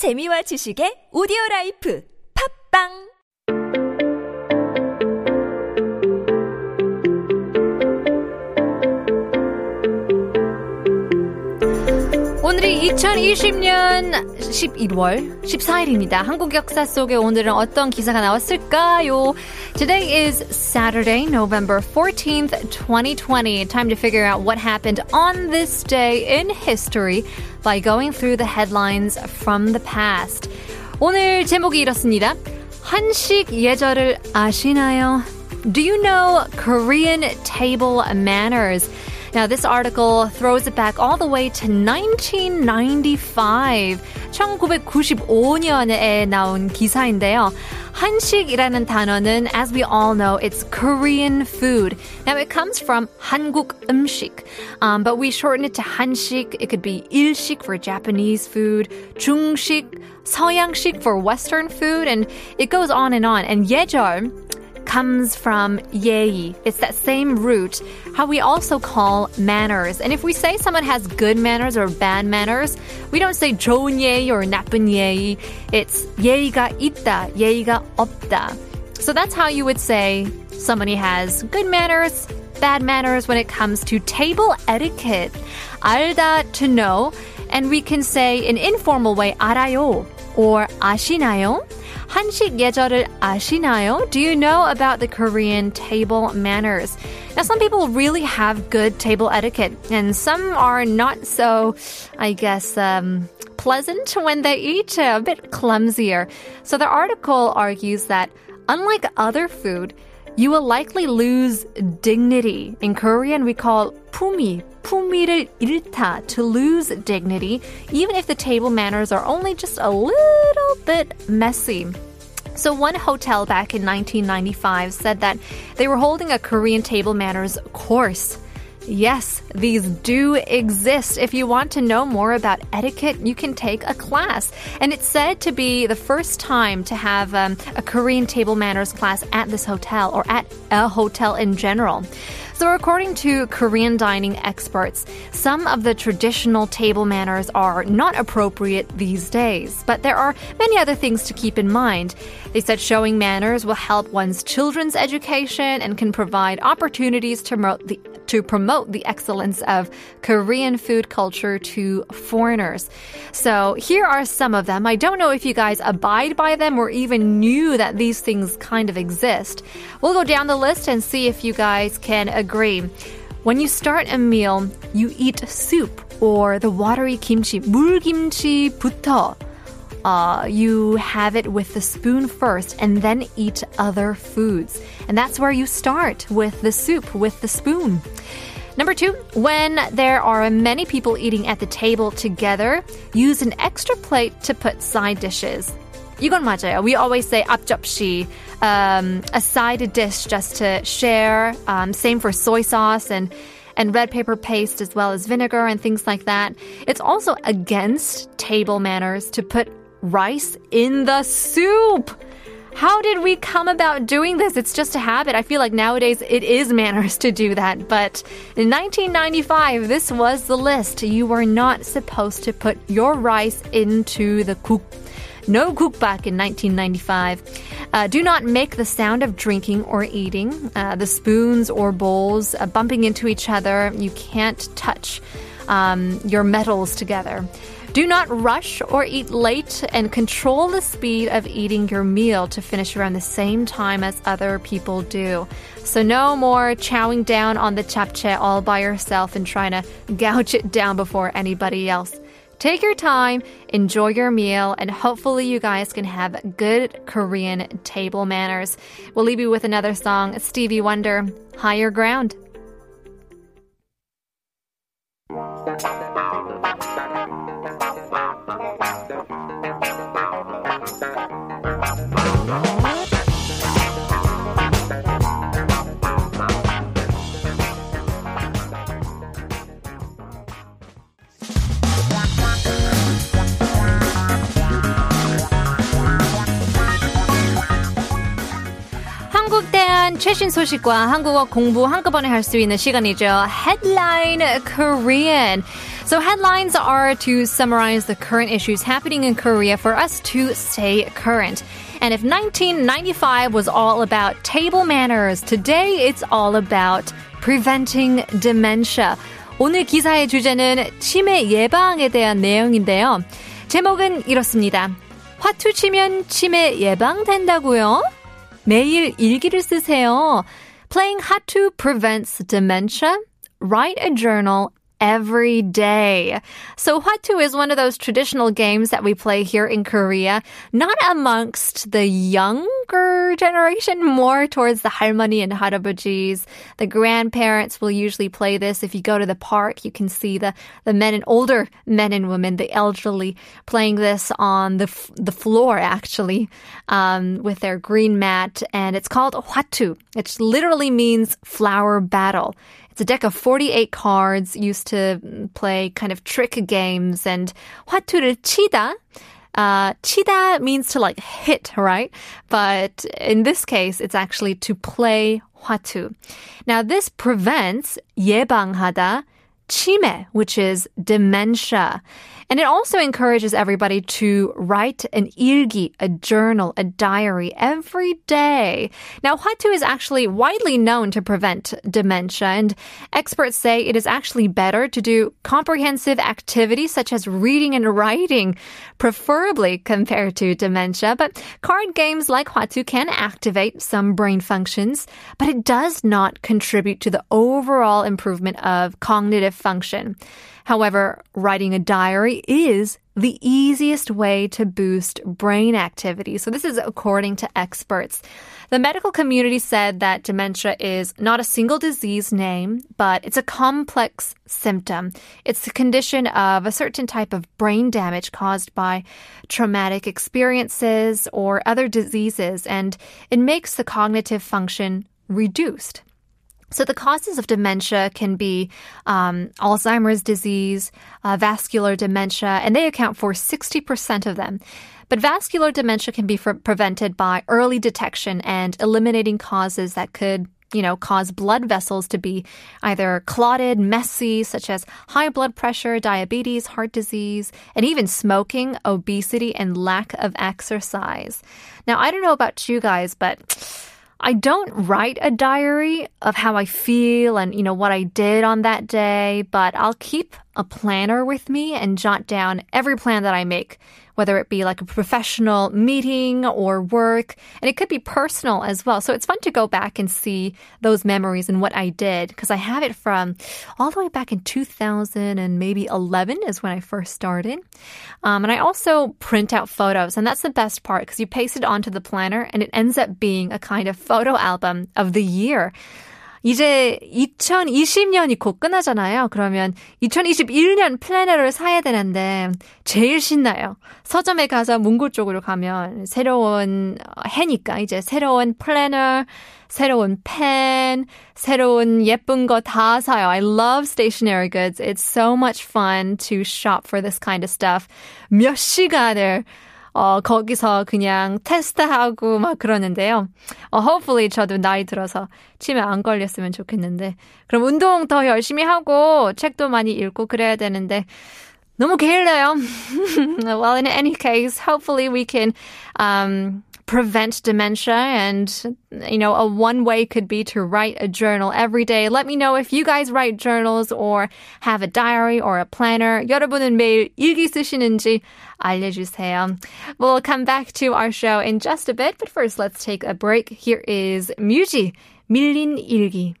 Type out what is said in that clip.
재미와 지식의 오디오 라이프. 팝빵 2020년 11월 14일입니다. 한국 역사 속에 오늘은 어떤 기사가 나왔을까요? Today is Saturday, November 14th, 2020. Time to figure out what happened on this day in history by going through the headlines from the past. 오늘 제목이 이렇습니다. 한식 예절을 아시나요? Do you know Korean table manners? Now, this article throws it back all the way to 1995. 1995년에 나온 기사인데요. 한식이라는 단어는, as we all know, it's Korean food. Now, it comes from 한국 음식, um, but we shorten it to 한식. It could be 일식 for Japanese food, 중식, 서양식 for Western food, and it goes on and on. And 예절 comes from 예의. It's that same root, how we also call manners. And if we say someone has good manners or bad manners, we don't say 좋은 예의 or 나쁜 예의. It's 예의가 있다, 예의가 없다. So that's how you would say somebody has good manners, bad manners when it comes to table etiquette. 알다 to know, and we can say in informal way 알아요 or 아시나요? 한식 예절을 아시나요? Do you know about the Korean table manners? Now, some people really have good table etiquette, and some are not so, I guess, um, pleasant when they eat, a bit clumsier. So the article argues that unlike other food, you will likely lose dignity. In Korean, we call 품위, 품위를 잃다, to lose dignity, even if the table manners are only just a little bit messy. So, one hotel back in 1995 said that they were holding a Korean table manners course. Yes, these do exist. If you want to know more about etiquette, you can take a class. And it's said to be the first time to have um, a Korean table manners class at this hotel or at a hotel in general. So, according to Korean dining experts, some of the traditional table manners are not appropriate these days, but there are many other things to keep in mind. They said showing manners will help one's children's education and can provide opportunities to promote the to promote the excellence of Korean food culture to foreigners. So here are some of them. I don't know if you guys abide by them or even knew that these things kind of exist. We'll go down the list and see if you guys can agree. When you start a meal, you eat soup or the watery kimchi, 물김치부터. uh, you have it with the spoon first and then eat other foods. And that's where you start with the soup with the spoon. Number two, when there are many people eating at the table together, use an extra plate to put side dishes. 이건 맞아요. We always say 앞접시, um, a side dish just to share. Um, same for soy sauce and and red pepper paste as well as vinegar and things like that. It's also against table manners to put rice in the soup. How did we come about doing this? It's just a habit. I feel like nowadays it is manners to do that. But in 1995, this was the list. You were not supposed to put your rice into the cook. No back in 1995. Uh, do not make the sound of drinking or eating. Uh, the spoons or bowls uh, bumping into each other. You can't touch um, your metals together. Do not rush or eat late and control the speed of eating your meal to finish around the same time as other people do. So no more chowing down on the japchae all by yourself and trying to gouge it down before anybody else. Take your time, enjoy your meal, and hopefully you guys can have good Korean table manners. We'll leave you with another song, Stevie Wonder, Higher Ground. Oh. 최신 소식과 한국어 공부 한꺼번에 할 수 있는 시간이죠. Headline Korean. So headlines are to summarize the current issues happening in Korea for us to stay current. And if 1995 was all about table manners, today it's all about preventing dementia. 오늘 기사의 주제는 치매 예방에 대한 내용인데요. 제목은 이렇습니다. 화투 치면 치매 예방된다고요? 매일 일기를 쓰세요. Playing 하투 prevents dementia. Write a journal every day. So Hwatu is one of those traditional games that we play here in Korea, not amongst the younger generation, more towards the 할머니 and 할아버지's. The grandparents will usually play this. If you go to the park, you can see the, the men and older men and women, the elderly, playing this on the, f- the floor actually, um, with their green mat. And it's called Hwatu. It literally means flower battle. It's a deck of 48 cards used to play kind of trick games and 화투를 치다 uh, 치다 means to like hit, right? But in this case, it's actually to play 화투. Now, this prevents 예방하다 Chime, which is dementia. And it also encourages everybody to write an ilgi, a journal, a diary every day. Now, Hwatu is actually widely known to prevent dementia, and experts say it is actually better to do comprehensive activities such as reading and writing, preferably compared to dementia. But card games like Hwatu can activate some brain functions, but it does not contribute to the overall improvement of cognitive function. However, writing a diary is the easiest way to boost brain activity. So this is according to experts. The medical community said that dementia is not a single disease name, but it's a complex symptom. It's the condition of a certain type of brain damage caused by traumatic experiences or other diseases, and it makes the cognitive function reduced. So the causes of dementia can be um, Alzheimer's disease, uh, vascular dementia, and they account for 60% of them. But vascular dementia can be prevented by early detection and eliminating causes that could you know, cause blood vessels to be either clotted, messy, such as high blood pressure, diabetes, heart disease, and even smoking, obesity, and lack of exercise. Now, I don't know about you guys, but I don't write a diary of how I feel and, you know, what I did on that day, but I'll keep a planner with me and jot down every plan that I make, whether it be like a professional meeting or work. And it could be personal as well. So it's fun to go back and see those memories and what I did because I have it from all the way back in 2000 and maybe 11 is when I first started. Um, and I also print out photos. And that's the best part because you paste it onto the planner and it ends up being a kind of photo album of the year. 이제 2020년이 곧 끝나잖아요. 그러면 2021년 플래너를 사야 되는데 제일 신나요. 서점에 가서 문구 쪽으로 가면 새로운 해니까 이제 새로운 플래너, 새로운 펜, 새로운 예쁜 거 다 사요. I love stationery goods. It's so much fun to shop for this kind of stuff. 몇 시간을 어, 거기서 그냥 테스트하고 막 그러는데요. 어, hopefully 저도 나이 들어서 치매 안 걸렸으면 좋겠는데. 그럼 운동 더 열심히 하고 책도 많이 읽고 그래야 되는데 너무 게을러요. well, in any case, hopefully we can um, prevent dementia and you know a one way could be to write a journal every day let me know if you guys write journals or have a diary or a planner 여러분은 매일 일기 쓰시는지 알려주세요 we'll come back to our show in just a bit but first let's take a break here is 뮤지 밀린 일기